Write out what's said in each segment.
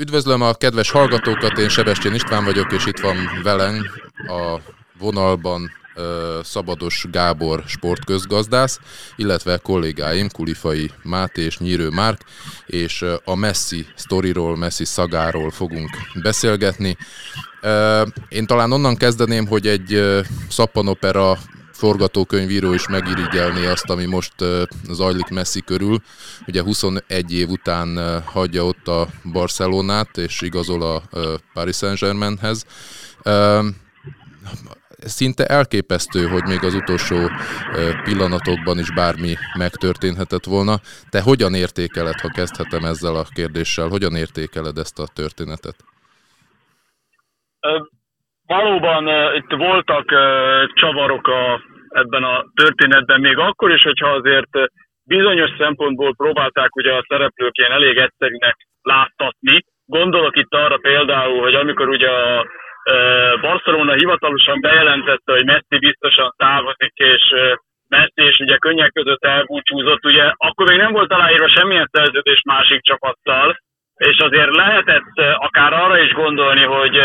Üdvözlöm a kedves hallgatókat, én Sebestyén István vagyok, és itt van velem a vonalban Szabados Gábor sportközgazdász, illetve kollégáim Kulifai Máté és Nyírő Márk, és a Messi sztoriról, Messi szagáról fogunk beszélgetni. Én talán onnan kezdeném, hogy egy szappanopera forgatókönyvíró is megirigyelni azt, ami most zajlik Messi körül. Ugye 21 év után hagyja ott a Barcelonát, és igazol a Paris Saint-Germainhez szinte elképesztő, hogy még az utolsó pillanatokban is bármi megtörténhetett volna. Te hogyan értékeled, ha kezdhetem ezzel a kérdéssel, hogyan értékeled ezt a történetet? Valóban itt voltak csavarok a, ebben a történetben, még akkor is, hogyha azért bizonyos szempontból próbálták ugye a szereplők ilyen elég egyszerűnek láttatni. Gondolok itt arra például, hogy amikor ugye a Barcelona hivatalosan bejelentette, hogy Messi biztosan távozik, és Messi és ugye könnyek között elbúcsúzott, ugye akkor még nem volt aláírva semmilyen szerződés másik csapattal, és azért lehetett akár arra is gondolni, hogy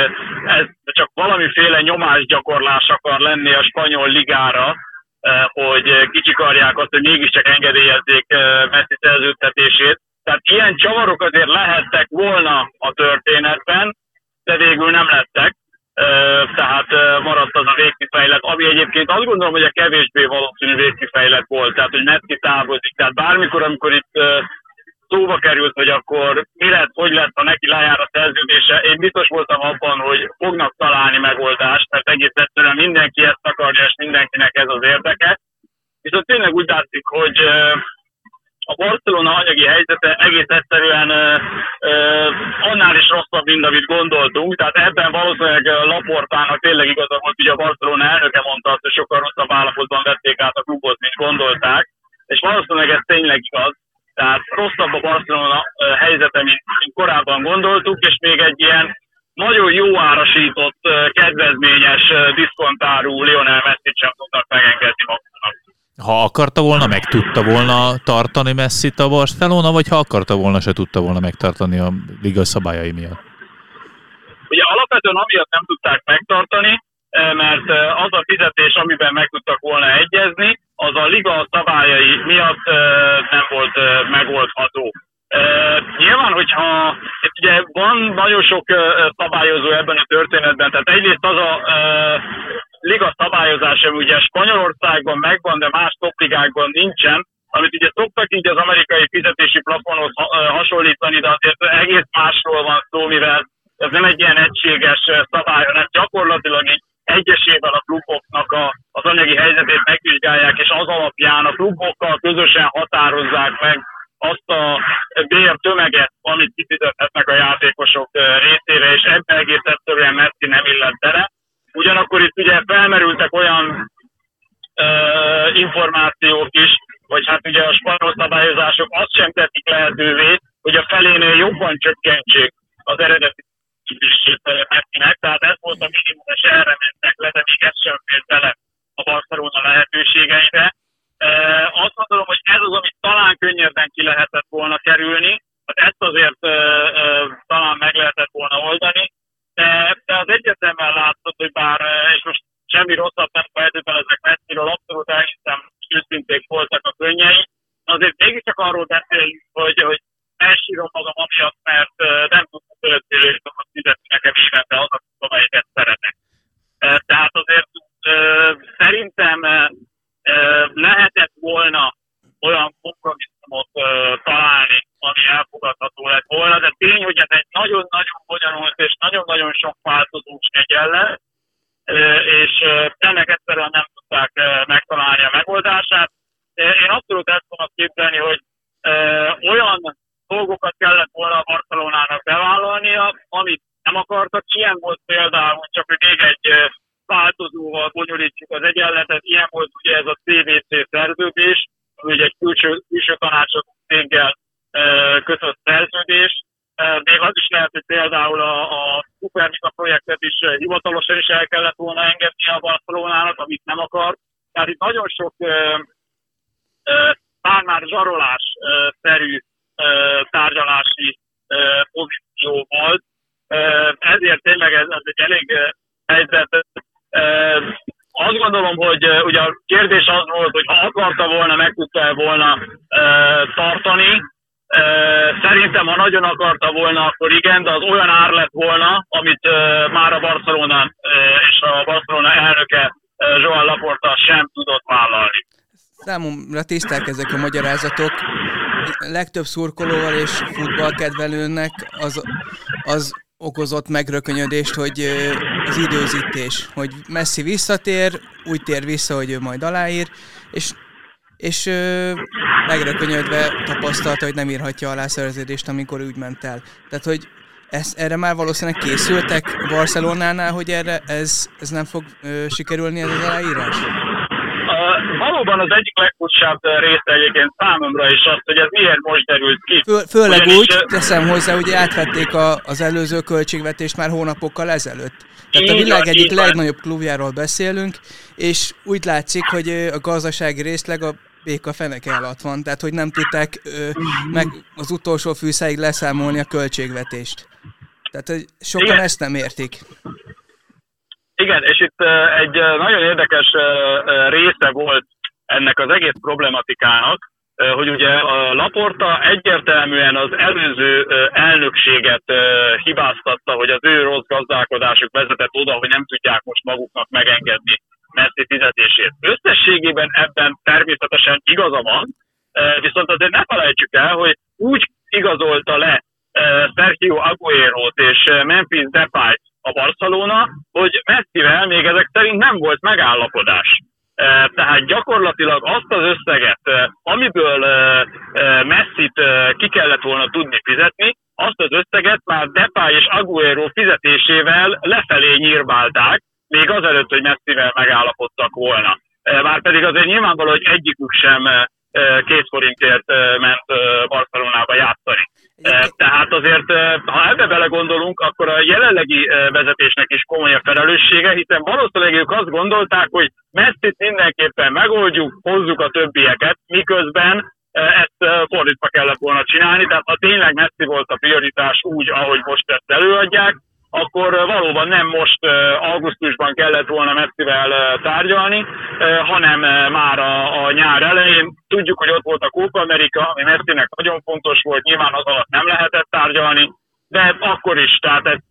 ez csak valamiféle nyomásgyakorlás akar lenni a spanyol ligára, hogy kicsikarják azt, hogy mégiscsak engedélyezzék Messi szerződtetését. Tehát ilyen csavarok azért lehettek volna a történetben, de végül nem lettek tehát maradt az a végkifejlet, ami egyébként azt gondolom, hogy a kevésbé valószínű végkifejlet volt, tehát hogy Messi távozik. Tehát bármikor, amikor itt szóba került, hogy akkor mi lett, hogy lett, ha neki lejár a szerződése, én biztos voltam abban, hogy fognak találni megoldást, mert egész egyszerűen mindenki ezt akarja, és mindenkinek ez az érdeke. Viszont tényleg úgy látszik, hogy a Barcelona anyagi helyzete egész egyszerűen annál is rosszabb, mint amit gondoltunk. Tehát ebben valószínűleg Laportának tényleg igaza volt, ugye a Barcelona elnöke mondta azt, hogy sokkal rosszabb állapotban vették át a klubot, mint gondolták. És valószínűleg ez tényleg igaz. Tehát rosszabb a Barcelona helyzete, mint, mint korábban gondoltuk, és még egy ilyen nagyon jó árasított, kedvezményes diszkontárú Lionel Messi-t sem tudnak megengedni maguknak. Ha akarta volna, meg tudta volna tartani messi a Barcelona, vagy ha akarta volna, se tudta volna megtartani a liga szabályai miatt? Ugye alapvetően amiatt nem tudták megtartani, mert az a fizetés, amiben meg tudtak volna egyezni, az a liga szabályai miatt nem volt megoldható. Nyilván, hogyha ugye van nagyon sok szabályozó ebben a történetben, tehát egyrészt az a liga szabályozása ugye Spanyolországban megvan, de más topligákban nincsen, amit ugye szoktak így az amerikai fizetési plafonhoz hasonlítani, de azért egész másról van szó, mivel ez nem egy ilyen egységes szabály, hanem gyakorlatilag így egyesével a kluboknak a, az anyagi helyzetét megvizsgálják, és az alapján a klubokkal közösen határozzák meg azt a bér tömeget, amit kifizethetnek a játékosok részére, és ebben egész egyszerűen Messi nem illett bele. Ugyanakkor itt ugye felmerültek olyan ö, információk is, hogy hát ugye a spanyol szabályozások azt sem teszik lehetővé, hogy a felénél jobban csökkentsék az eredeti Messinek, tehát ez volt a minimum, és erre mentek le, de még ez sem fér bele a Barcelona lehetőségeibe. Azt gondolom, hogy ez az, amit talán könnyebben ki lehetett volna kerülni, hát ezt azért talán meg lehetett volna oldani, de, de az egyetemmel látszott, hogy bár, és most semmi rosszat nem feltétlenül ezek messziről, abszolút elhiszem, őszinték voltak a könnyei, azért mégiscsak arról beszélünk, hogy, hogy elsírom magam amiatt, mert nem tudtam hogy fizetni nekem évente az, amelyeket szeretek. Tehát azért szerintem lehetett volna olyan kompromisszumot találni, ami elfogadható lett volna, de tény, hogy ez egy nagyon-nagyon bonyolult és nagyon-nagyon sok változós egyenlet, és ennek egyszerűen nem tudták megtalálni a megoldását. Én abszolút ezt tudom képzelni, hogy olyan dolgokat kellett volna a Barcelonának bevállalnia, amit nem akartak. Ilyen volt például, csak hogy még egy változóval bonyolítsuk az egyenletet, ilyen volt ugye ez a CVC szerződés, hogy egy külső, külső tanácsot céggel kötött szerződés. Még az is lehet, hogy például a, a Superliga projektet is hivatalosan is el kellett volna engedni a Barcelonának, amit nem akar. Tehát itt nagyon sok már-már zsarolás-szerű tárgyalási pozíció volt, elég helyzet. Azt gondolom, hogy ugye a kérdés az volt, hogy ha akarta volna, meg tudta volna tartani, Szerintem, ha nagyon akarta volna, akkor igen, de az olyan ár lett volna, amit már a Barcelona és a Barcelona elnöke Joan Laporta sem tudott vállalni. Számomra tiszták ezek a magyarázatok. Legtöbb szurkolóval és futballkedvelőnek az, az okozott megrökönyödést, hogy az időzítés, hogy Messi visszatér, úgy tér vissza, hogy ő majd aláír, és és megrökönyödve tapasztalta, hogy nem írhatja alá szerződést, amikor úgy ment el. Tehát, hogy ez, erre már valószínűleg készültek Barcelonánál, hogy erre ez, ez nem fog ö, sikerülni ez az aláírás? valóban az egyik legfurcsább része egyébként számomra is az, hogy ez miért most derült ki. Fő, főleg Ugyanis, úgy, teszem hozzá, hogy átvették a, az előző költségvetést már hónapokkal ezelőtt. Tehát a világ egyik legnagyobb klubjáról beszélünk, és úgy látszik, hogy a gazdasági részleg a béka feneke alatt van, tehát hogy nem tudták ö, meg az utolsó fűszáig leszámolni a költségvetést. Tehát hogy sokan Igen. ezt nem értik. Igen, és itt egy nagyon érdekes része volt ennek az egész problematikának, hogy ugye a Laporta egyértelműen az előző elnökséget hibáztatta, hogy az ő rossz gazdálkodásuk vezetett oda, hogy nem tudják most maguknak megengedni Messi fizetését. Összességében ebben természetesen igaza van, viszont azért ne felejtsük el, hogy úgy igazolta le Sergio aguero és Memphis Depay a Barcelona, hogy Messivel még ezek szerint nem volt megállapodás. Tehát gyakorlatilag azt az összeget, amiből Messit ki kellett volna tudni fizetni, azt az összeget már Depay és Aguero fizetésével lefelé nyírbálták, még azelőtt, hogy Messivel megállapodtak volna. Már pedig azért nyilvánvaló, hogy egyikük sem két forintért ment Barcelonába játszani. Tehát azért, ha ebbe belegondolunk, akkor a jelenlegi vezetésnek is komoly a felelőssége, hiszen valószínűleg ők azt gondolták, hogy Messi-t mindenképpen megoldjuk, hozzuk a többieket, miközben ezt fordítva kellett volna csinálni, tehát ha tényleg Messi volt a prioritás úgy, ahogy most ezt előadják, akkor valóban nem most augusztusban kellett volna Messivel tárgyalni, hanem már a, a nyár elején. Tudjuk, hogy ott volt a Copa America, ami Messinek nagyon fontos volt, nyilván az alatt nem lehetett tárgyalni, de akkor is, tehát ezt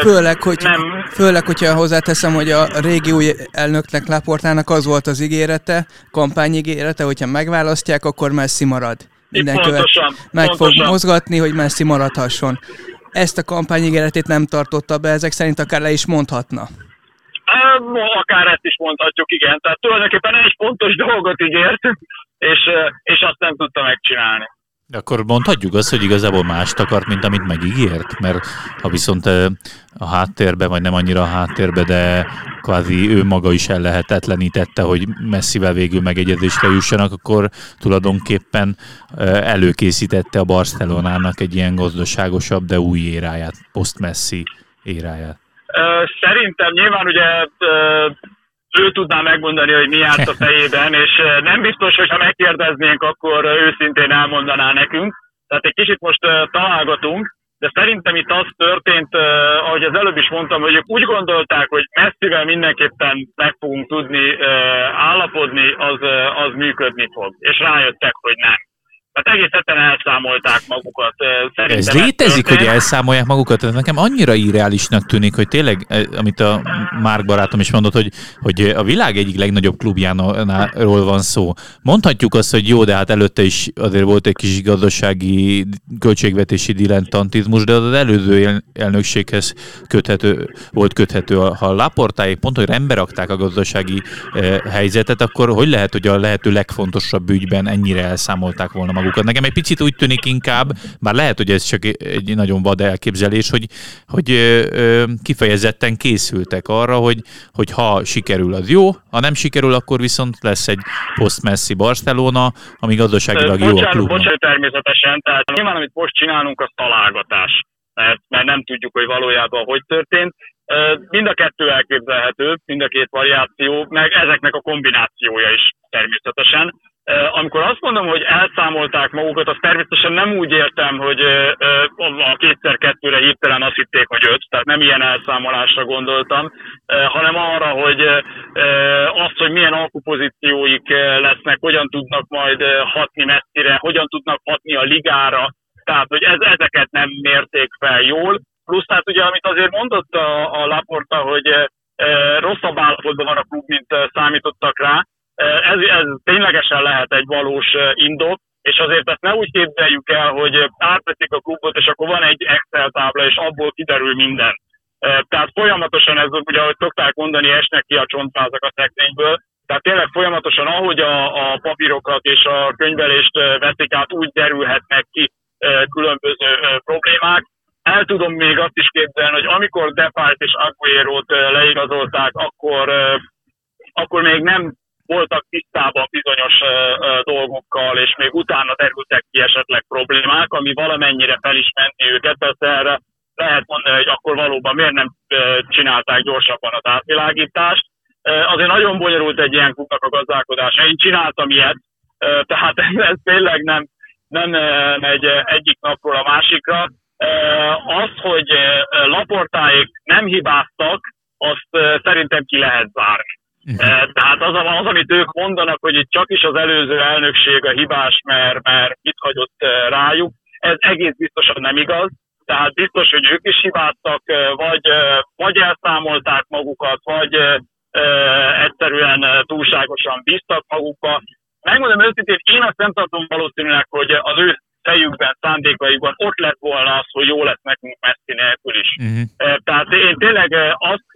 Főleg, hogy, nem. főleg, hogyha hozzáteszem, hogy a régi új elnöknek Laportának az volt az ígérete, kampányigérete, hogyha megválasztják, akkor Messi marad. Minden követ meg pontosan. fog mozgatni, hogy Messi maradhasson ezt a kampányigéretét nem tartotta be, ezek szerint akár le is mondhatna. Akár ezt is mondhatjuk, igen. Tehát tulajdonképpen egy fontos dolgot ígért, és, és azt nem tudta megcsinálni. De akkor mondhatjuk azt, hogy igazából mást akart, mint amit megígért? Mert ha viszont a háttérbe, vagy nem annyira a háttérbe, de kvázi ő maga is ellehetetlenítette, hogy messzivel végül megegyezésre jussanak, akkor tulajdonképpen előkészítette a Barcelonának egy ilyen gazdaságosabb, de új éráját, post-Messi éráját. Szerintem nyilván ugye ő tudná megmondani, hogy mi járt a fejében, és nem biztos, hogy ha megkérdeznénk, akkor őszintén elmondaná nekünk. Tehát egy kicsit most találgatunk, de szerintem itt az történt, ahogy az előbb is mondtam, hogy ők úgy gondolták, hogy messzivel mindenképpen meg fogunk tudni állapodni, az, az működni fog. És rájöttek, hogy nem. Hát egész egyszerűen elszámolták magukat. Szerintem Ez létezik, hogy elszámolják magukat? Ez nekem annyira irreálisnak tűnik, hogy tényleg, amit a Márk barátom is mondott, hogy, hogy a világ egyik legnagyobb klubjáról van szó. Mondhatjuk azt, hogy jó, de hát előtte is azért volt egy kis gazdasági költségvetési dilentantizmus, de az előző elnökséghez köthető, volt köthető. Ha a Laportáék pont, hogy rendbe rakták a gazdasági helyzetet, akkor hogy lehet, hogy a lehető legfontosabb ügyben ennyire elszámolták volna magukat? Magukat. Nekem egy picit úgy tűnik inkább, bár lehet, hogy ez csak egy nagyon vad elképzelés, hogy, hogy ö, kifejezetten készültek arra, hogy, hogy ha sikerül, az jó, ha nem sikerül, akkor viszont lesz egy post-Messi Barcelona, ami gazdaságilag jó a klubnak. Bocsánat, természetesen, tehát nyilván amit most csinálunk, az találgatás, mert, mert nem tudjuk, hogy valójában hogy történt. Mind a kettő elképzelhető, mind a két variáció, meg ezeknek a kombinációja is természetesen. Amikor azt mondom, hogy elszámolták magukat, azt természetesen nem úgy értem, hogy a kétszer kettőre hirtelen azt hitték, hogy öt, tehát nem ilyen elszámolásra gondoltam, hanem arra, hogy azt, hogy milyen alkupozícióik lesznek, hogyan tudnak majd hatni messzire, hogyan tudnak hatni a ligára, tehát hogy ez, ezeket nem mérték fel jól. Plusz tehát ugye, amit azért mondott a, a Laporta, hogy rosszabb állapotban van a klub, mint számítottak rá, ez, ez ténylegesen lehet egy valós indok, és azért ezt ne úgy képzeljük el, hogy átveszik a klubot, és akkor van egy Excel tábla, és abból kiderül minden. Tehát folyamatosan ez, ugye, ahogy szokták mondani, esnek ki a csontvázak a szekrényből, tehát tényleg folyamatosan, ahogy a, a papírokat és a könyvelést veszik át, úgy derülhetnek ki különböző problémák. El tudom még azt is képzelni, hogy amikor Depart és Aguero-t leigazolták, akkor, akkor még nem voltak tisztában bizonyos dolgokkal, és még utána derültek ki esetleg problémák, ami valamennyire fel is menti őket. Persze erre lehet mondani, hogy akkor valóban miért nem csinálták gyorsabban az átvilágítást. Azért nagyon bonyolult egy ilyen klubnak a gazdálkodása. Én csináltam ilyet, tehát ez tényleg nem, nem megy egyik napról a másikra. Az, hogy laportáik nem hibáztak, azt szerintem ki lehet zárni. Uh-huh. Tehát az, az, amit ők mondanak, hogy itt csak is az előző elnökség a hibás, mert, mert itt hagyott rájuk, ez egész biztosan nem igaz. Tehát biztos, hogy ők is hibáztak, vagy, vagy elszámolták magukat, vagy egyszerűen túlságosan bíztak magukba. Megmondom őszintén, én azt nem tartom valószínűleg, hogy az ő fejükben, szándékaikban ott lett volna az, hogy jó lesz nekünk Messi nélkül is. Uh-huh. Tehát én tényleg azt,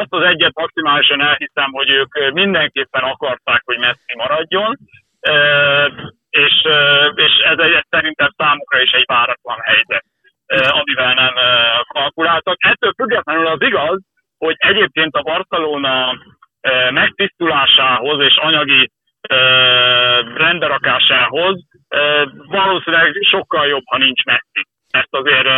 azt az egyet maximálisan elhiszem, hogy ők mindenképpen akarták, hogy Messi maradjon, és, és ez, ez szerintem számukra is egy váratlan helyzet, amivel nem kalkuláltak. Ettől függetlenül az igaz, hogy egyébként a Barcelona megtisztulásához és anyagi rendberakásához valószínűleg sokkal jobb, ha nincs Messi. Ezt azért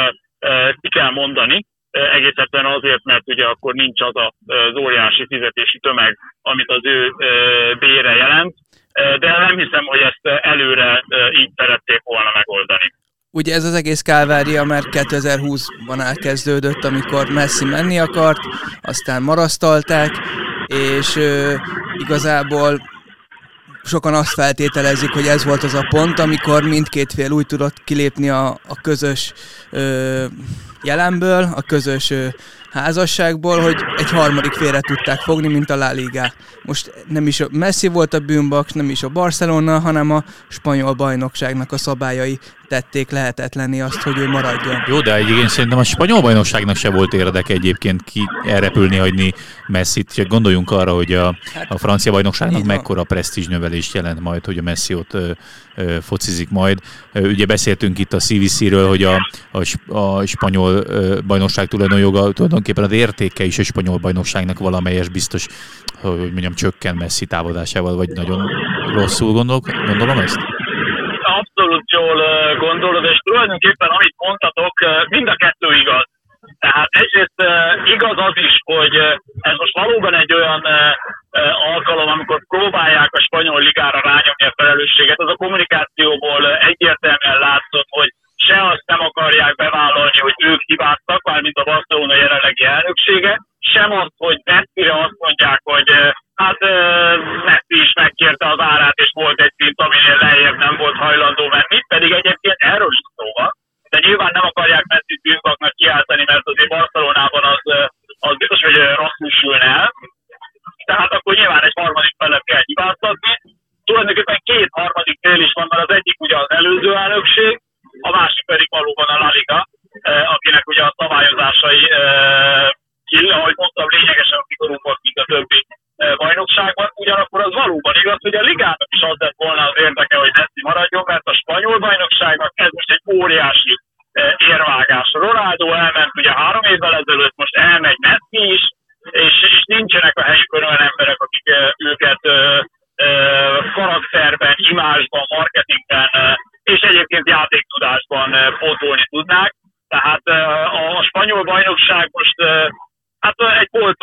ki kell mondani, egész egyszerűen azért, mert ugye akkor nincs az az óriási fizetési tömeg, amit az ő bére jelent, de nem hiszem, hogy ezt előre így szerették volna megoldani. Ugye ez az egész kálvária már 2020-ban elkezdődött, amikor Messi menni akart, aztán marasztalták, és ö, igazából sokan azt feltételezik, hogy ez volt az a pont, amikor mindkét fél úgy tudott kilépni a, a közös ö, jelenből, a közös ö, házasságból, hogy egy harmadik félre tudták fogni, mint a La Liga. Most nem is a Messi volt a bűnbak, nem is a Barcelona, hanem a spanyol bajnokságnak a szabályai tették lehetetlenni azt, hogy ő maradjon. Jó, de egyébként szerintem a spanyol bajnokságnak se volt érdeke egyébként ki elrepülni, hagyni Messi-t. Csak gondoljunk arra, hogy a, hát, a francia bajnokságnak mekkora presztízs növelést jelent majd, hogy a Messi ott ö, ö, focizik majd. Ugye beszéltünk itt a CVC-ről, hogy a, a, a spanyol ö, bajnokság tulajdonjoga tulajdonképpen az értéke is a spanyol bajnokságnak valamelyes biztos, hogy mondjam, csökken Messi távozásával, vagy nagyon rosszul gondol, gondolom ezt? Abszolút jól gondolod, és tulajdonképpen amit mondtatok, mind a kettő igaz. Tehát egyrészt igaz az is, hogy ez most valóban egy olyan alkalom, amikor próbálják a spanyol ligára rányomni a felelősséget. Az a kommunikációból egyértelműen látszott, hogy se azt nem akarják bevállalni, hogy ők hibáztak, mármint a Barcelona jelenlegi elnöksége, sem azt, hogy messzire azt mondják, hogy hát Messi is megkérte az árát, és volt egy hajlandó menni, pedig egyébként erről is szó van. De nyilván nem akarják Messi bűnbaknak kiáltani, mert azért Barcelonában az, az biztos, hogy rosszul sülne el. Tehát akkor nyilván egy harmadik felett kell hibáztatni. Tulajdonképpen két harmadik fél is van, mert az egyik ugye az előző elnökség, a másik pedig valóban a La Liga, akinek ugye a szabályozásai, ahogy mondtam, lényegesen szigorúbbak, mint a többi bajnokságban, ugyanakkor az valóban igaz, hogy a ligának is az lett volna az érdeke, hogy Messi maradjon, mert a spanyol bajnokságnak ez most egy óriási érvágás. Ronaldo elment ugye három évvel ezelőtt, most elmegy Messi is, és, és nincsenek a helyükön olyan emberek, akik őket karakterben, imázsban, marketingben és egyébként játéktudásban pótolni tudnák. Tehát a spanyol bajnokság most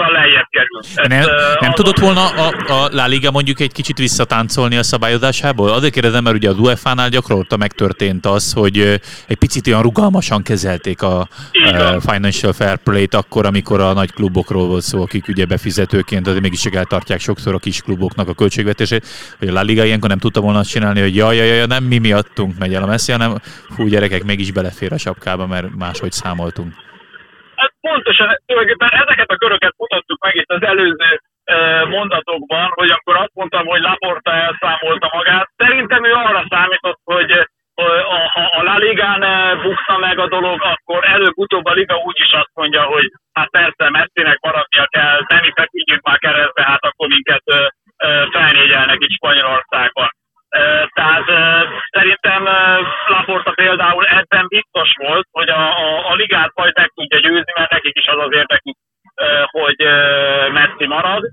polccal lejjebb kerül. Nem, nem tudott volna a, a La Liga mondjuk egy kicsit visszatáncolni a szabályozásából? Azért kérdezem, mert ugye az UEFA-nál gyakorolta megtörtént az, hogy egy picit olyan rugalmasan kezelték a, a Financial Fair Play-t akkor, amikor a nagy klubokról volt szó, akik ugye befizetőként, de mégis eltartják sokszor a kis kluboknak a költségvetését, hogy a La Liga ilyenkor nem tudta volna azt csinálni, hogy jaj, jaj, jaj, nem mi miattunk megy el a messzi, hanem hú, gyerekek, mégis belefér a sapkába, mert máshogy számoltunk. Pontosan, tulajdonképpen ezeket a köröket mutattuk meg itt az előző mondatokban, hogy akkor azt mondtam, hogy Laporta elszámolta magát. Szerintem ő arra számított, hogy ha a La Ligán bukna meg a dolog, akkor előbb-utóbb a Liga úgy is azt mondja, hogy hát persze Messinek maradnia kell, tenni feküdjünk már keresztbe, hát akkor minket felnégyelnek itt Spanyolországban. Szerintem Laporta például ebben biztos volt, hogy a, a, a ligát majd meg tudja győzni, mert nekik is az az érdekük, hogy Messi marad,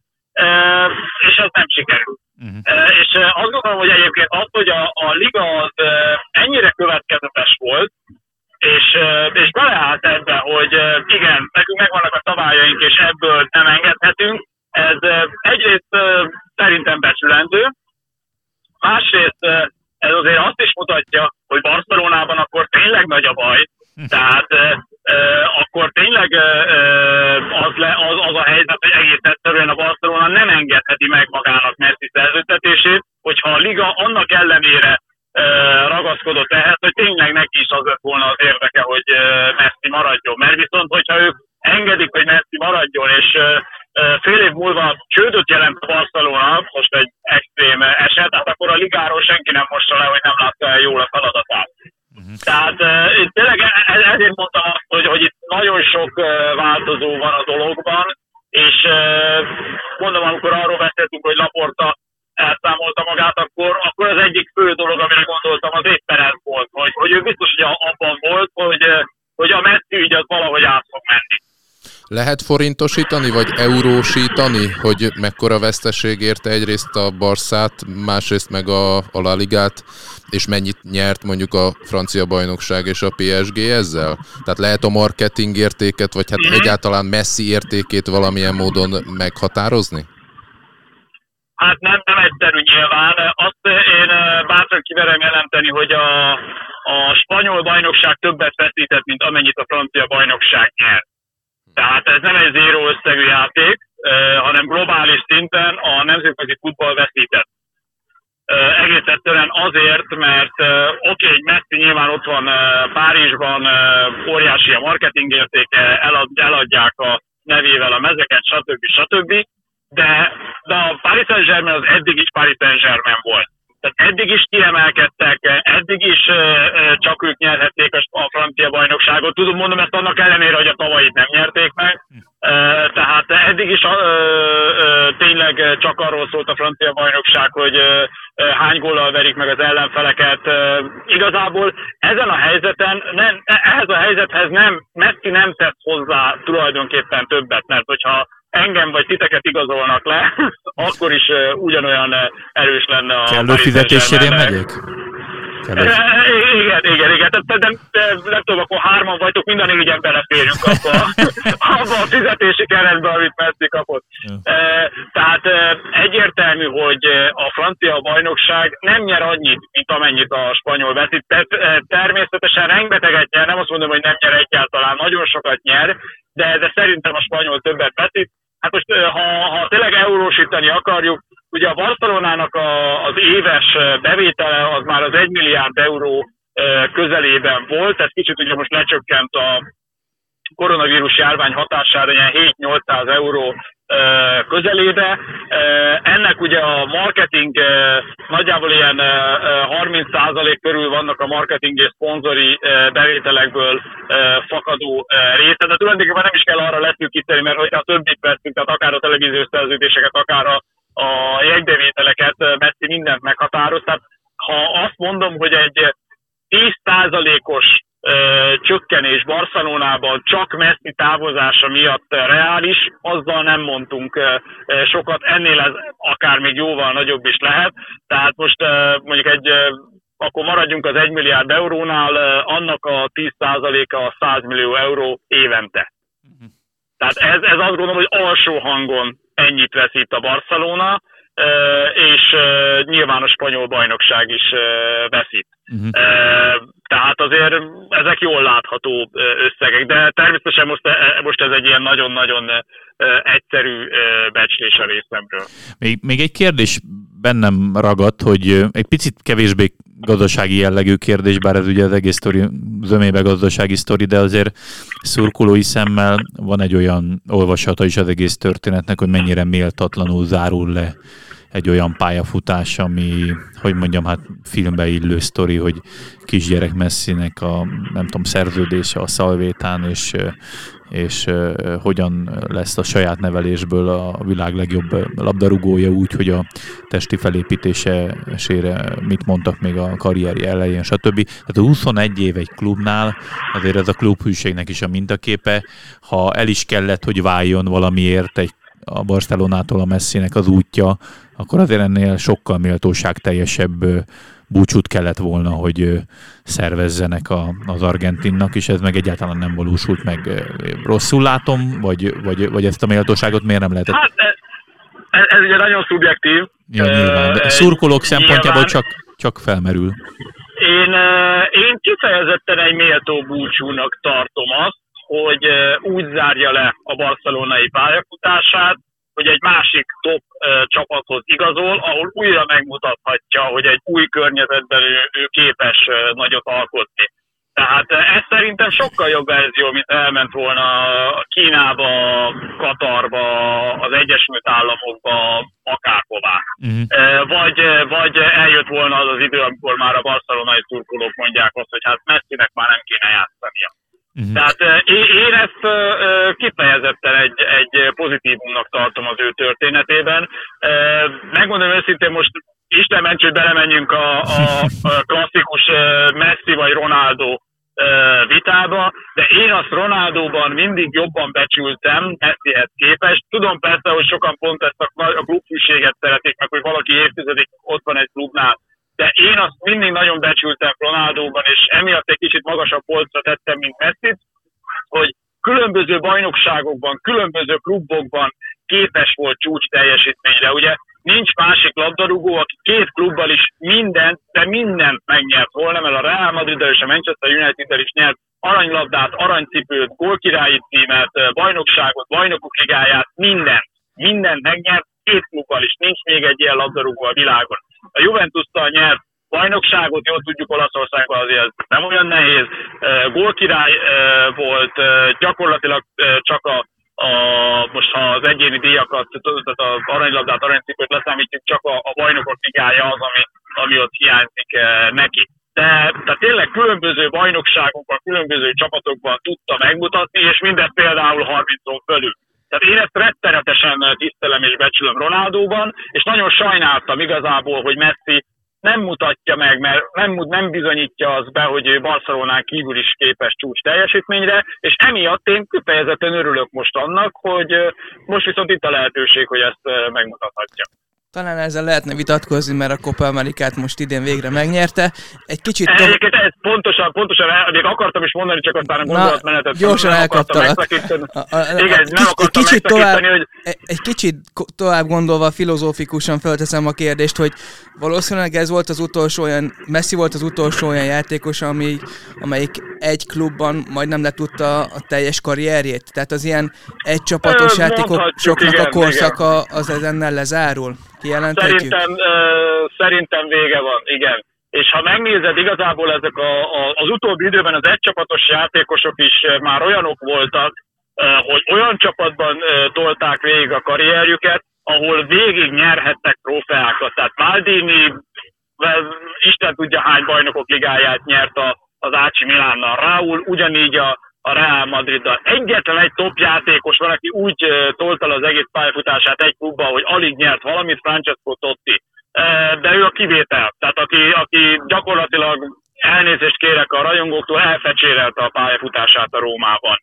és ez nem sikerül. Uh-huh. És azt gondolom, hogy egyébként az, hogy a, a liga az ennyire következetes volt, és, és beleállt ebbe, hogy igen, nekünk megvannak a szabályaink, és ebből nem engedhetünk, ez egyrészt szerintem becsülendő, Másrészt ez azért azt is mutatja, hogy Barcelonában akkor tényleg nagy a baj, tehát akkor tényleg az, le, az, az a helyzet, hogy egész egyszerűen a Barcelona nem engedheti meg magának Messi szerződtetését, hogyha a liga annak ellenére ragaszkodott ehhez, hogy tényleg neki is az lett volna az érdeke, hogy Messi maradjon. Mert viszont, hogyha ők engedik, hogy Messi maradjon, és fél év múlva csődöt jelent a Barcelona, most egy extrém eset, hát akkor a ligáról senki nem mossa le, hogy nem látta el jól a feladatát. Uh-huh. Tehát uh, tényleg e-, e-, ezért mondtam azt, hogy, hogy itt nagyon sok uh, változó van a dologban, és uh, mondom, amikor arról beszéltünk, hogy Laporta elszámolta magát, akkor, akkor az egyik fő dolog, amire gondoltam, az éppen ez volt, hogy, hogy ő biztos, hogy abban volt, hogy, hogy a Messi ügy az valahogy át fog menni. Lehet forintosítani, vagy eurósítani, hogy mekkora veszteség érte egyrészt a Barszát, másrészt meg a, a La Ligát, és mennyit nyert mondjuk a francia bajnokság és a PSG ezzel? Tehát lehet a marketing értéket, vagy hát mm-hmm. egyáltalán messzi értékét valamilyen módon meghatározni? Hát nem, nem egyszerű nyilván. Azt én bátran kiverem jelenteni, hogy a, a spanyol bajnokság többet veszített, mint amennyit a francia bajnokság nyert. Tehát ez nem egy zéró összegű játék, hanem globális szinten a nemzetközi futball veszített. Egész egyszerűen azért, mert oké, okay, Messi nyilván ott van Párizsban, óriási a marketing értéke, elad, eladják a nevével a mezeket, stb. stb. De, de a Paris Saint-Germain az eddig is Paris Saint-Germain volt. Tehát eddig is kiemelkedtek, eddig is csak ők nyerhették a, francia bajnokságot. Tudom, mondom ezt annak ellenére, hogy a tavait nem nyerték meg. Tehát eddig is tényleg csak arról szólt a francia bajnokság, hogy hány góllal verik meg az ellenfeleket. Igazából ezen a helyzeten, nem, ehhez a helyzethez nem, Messi nem tesz hozzá tulajdonképpen többet, mert hogyha engem vagy titeket igazolnak le, akkor is ugyanolyan erős lenne a Kellő fizetésére megyek? Igen, igen, igen. Tehát de, nem tudom, akkor hárman vagytok, mind a négyen beleférünk abba, abba a fizetési keretbe, amit Messi kapott. Tehát egyértelmű, hogy a francia bajnokság nem nyer annyit, mint amennyit a spanyol veszít. Tehát, természetesen rengeteget nyer, nem azt mondom, hogy nem nyer egyáltalán, nagyon sokat nyer, de, de szerintem a spanyol többet veszít. Hát most, ha, ha tényleg eurósítani akarjuk, ugye a Barcelonának a, az éves bevétele az már az 1 milliárd euró közelében volt, ez kicsit ugye most lecsökkent a koronavírus járvány hatására ilyen 7-800 euró közelébe. Ennek ugye a marketing nagyjából ilyen 30% körül vannak a marketing és szponzori bevételekből fakadó része, de tulajdonképpen nem is kell arra leszűkíteni, mert hogyha a többit veszünk, tehát akár a televíziós szerződéseket, akár a, a jegybevételeket, Messi mindent meghatároz. Tehát ha azt mondom, hogy egy 10%-os csökkenés Barcelonában csak Messi távozása miatt reális, azzal nem mondtunk sokat, ennél ez akár még jóval nagyobb is lehet. Tehát most mondjuk egy akkor maradjunk az 1 milliárd eurónál, annak a 10%-a a 100 millió euró évente. Tehát ez, ez azt gondolom, hogy alsó hangon ennyit veszít a Barcelona, és nyilván a spanyol bajnokság is veszít. Uh-huh. Tehát azért ezek jól látható összegek, de természetesen most, most ez egy ilyen nagyon-nagyon egyszerű becslés a részemről. Még, még egy kérdés bennem ragadt, hogy egy picit kevésbé gazdasági jellegű kérdés, bár ez ugye az egész sztori, zömébe gazdasági sztori, de azért szurkolói szemmel van egy olyan olvasata is az egész történetnek, hogy mennyire méltatlanul zárul le egy olyan pályafutás, ami, hogy mondjam, hát filmbe illő sztori, hogy kisgyerek messzinek a, nem tudom, szerződése a szalvétán, és, és hogyan lesz a saját nevelésből a világ legjobb labdarúgója úgy, hogy a testi felépítésére mit mondtak még a karrieri elején, stb. Tehát a 21 év egy klubnál, azért ez a klubhűségnek is a mintaképe, ha el is kellett, hogy váljon valamiért egy a Barcelonától a messzinek az útja, akkor azért ennél sokkal méltóság teljesebb búcsút kellett volna, hogy szervezzenek a, az argentinnak, és ez meg egyáltalán nem valósult meg. Rosszul látom, vagy, vagy, vagy ezt a méltóságot miért nem lehetett? Hát, ez, ez ugye nagyon szubjektív. Ja, nyilván, de a szurkolók szempontjából csak, csak felmerül. Én, én kifejezetten egy méltó búcsúnak tartom azt, hogy úgy zárja le a barcelonai pályafutását, hogy egy másik top csapathoz igazol, ahol újra megmutathatja, hogy egy új környezetben ő, ő képes nagyot alkotni. Tehát ez szerintem sokkal jobb verzió, mint elment volna Kínába, Katarba, az Egyesült Államokba, akárhová. Uh-huh. Vagy, vagy eljött volna az az idő, amikor már a barcelonai szurkolók mondják azt, hogy hát Messinek már nem kéne játszania. Uh-huh. Tehát én ezt kifejezetten egy, egy pozitívumnak tartom az ő történetében. Megmondom őszintén, most Isten ments, hogy belemenjünk a, a, klasszikus Messi vagy Ronaldo vitába, de én azt Ronaldóban mindig jobban becsültem Messihez képest. Tudom persze, hogy sokan pont ezt a, a szeretik, meg hogy valaki évtizedik ott van egy klubnál, de én azt mindig nagyon becsültem Ronaldóban, és emiatt egy kicsit magasabb polcra tettem, mint messi hogy különböző bajnokságokban, különböző klubokban képes volt csúcs teljesítményre. Ugye nincs másik labdarúgó, aki két klubbal is mindent, de mindent megnyert volna, mert a Real madrid és a Manchester united is nyert aranylabdát, aranycipőt, gólkirályi címet, bajnokságot, bajnokok ligáját, mindent. Mindent megnyert, két klubbal is, nincs még egy ilyen labdarúgó a világon. A Juventus-tal nyert bajnokságot, jól tudjuk Olaszországban azért ez nem olyan nehéz. Gólkirály volt, gyakorlatilag csak a, a, most ha az egyéni díjakat, tehát az aranylabdát, aranycipőt leszámítjuk, csak a, a bajnokok ligája az, ami, ami ott hiányzik neki. De tehát tényleg különböző bajnokságokban, különböző csapatokban tudta megmutatni, és mindez például 30-on fölül. Tehát én ezt rettenetesen tisztelem és becsülöm Ronaldóban, és nagyon sajnáltam igazából, hogy Messi nem mutatja meg, mert nem, nem bizonyítja az be, hogy ő Barcelonán kívül is képes csúcs teljesítményre, és emiatt én kifejezetten örülök most annak, hogy most viszont itt a lehetőség, hogy ezt megmutathatja. Talán ezzel lehetne vitatkozni, mert a Copa Amerikát most idén végre megnyerte. Egy kicsit... To- Egyébként ez pontosan, pontosan, még akartam is mondani, csak aztán gondolatmenetet... Gyorsan elkaptalak. Igen, nem egy kicsit tovább, hogy... Egy kicsit tovább gondolva filozófikusan felteszem a kérdést, hogy valószínűleg ez volt az utolsó olyan, Messi volt az utolsó olyan játékos, ami, amelyik egy klubban majdnem letudta a teljes karrierjét. Tehát az ilyen egy csapatos játékosoknak a korszaka az ezennel lezárul. Kijelenthetjük? Szerintem, uh, szerintem vége van, igen. És ha megnézed, igazából ezek a, a, az utóbbi időben az egycsapatos játékosok is már olyanok voltak, hogy olyan csapatban tolták végig a karrierjüket, ahol végig nyerhettek trófeákat. Tehát Maldini, Isten tudja hány bajnokok ligáját nyert az Ácsi Milánnal. Raúl ugyanígy a, a Real Madriddal. Egyetlen egy top játékos van, aki úgy tolta az egész pályafutását egy klubba, hogy alig nyert valamit, Francesco Totti. De ő a kivétel. Tehát aki, aki gyakorlatilag elnézést kérek a rajongóktól, elfecsérelte a pályafutását a Rómában.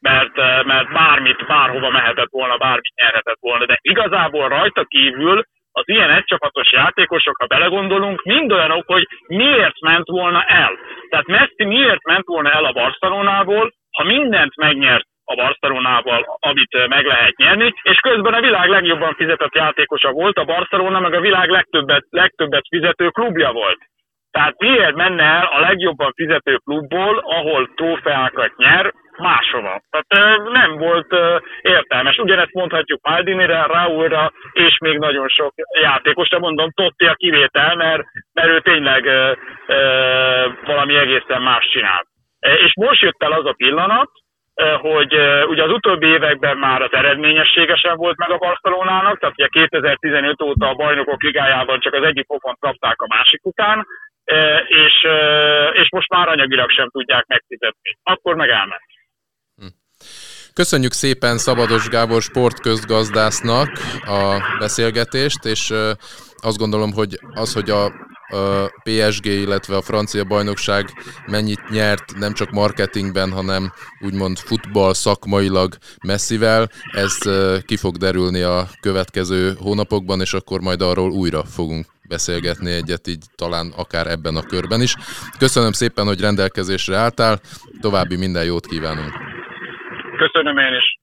Mert, mert bármit, bárhova mehetett volna, bármit nyerhetett volna. De igazából rajta kívül az ilyen egycsapatos játékosok, ha belegondolunk, mind olyanok, hogy miért ment volna el. Tehát Messi miért ment volna el a Barcelonából, ha mindent megnyert a Barcelonával, amit meg lehet nyerni, és közben a világ legjobban fizetett játékosa volt, a Barcelona meg a világ legtöbbet, legtöbbet fizető klubja volt. Tehát miért menne el a legjobban fizető klubból, ahol trófeákat nyer, máshova. Tehát nem volt értelmes. Ugyanezt mondhatjuk Maldinire, Raúlra, és még nagyon sok játékosra, mondom, Totti a kivétel, mert, mert ő tényleg valami egészen más csinál. És most jött el az a pillanat, hogy ugye az utóbbi években már az eredményességesen volt meg a Barcelonának, tehát ugye 2015 óta a bajnokok ligájában csak az egyik pofont kapták a másik után, és, és most már anyagilag sem tudják megfizetni. Akkor meg elment. Hm. Köszönjük szépen Szabados Gábor sportközgazdásznak a beszélgetést, és azt gondolom, hogy az, hogy a PSG, illetve a francia bajnokság mennyit nyert nem csak marketingben, hanem úgymond futball szakmailag messzivel, ez ki fog derülni a következő hónapokban, és akkor majd arról újra fogunk beszélgetni egyet, így talán akár ebben a körben is. Köszönöm szépen, hogy rendelkezésre álltál, további minden jót kívánunk! Köszönöm én is!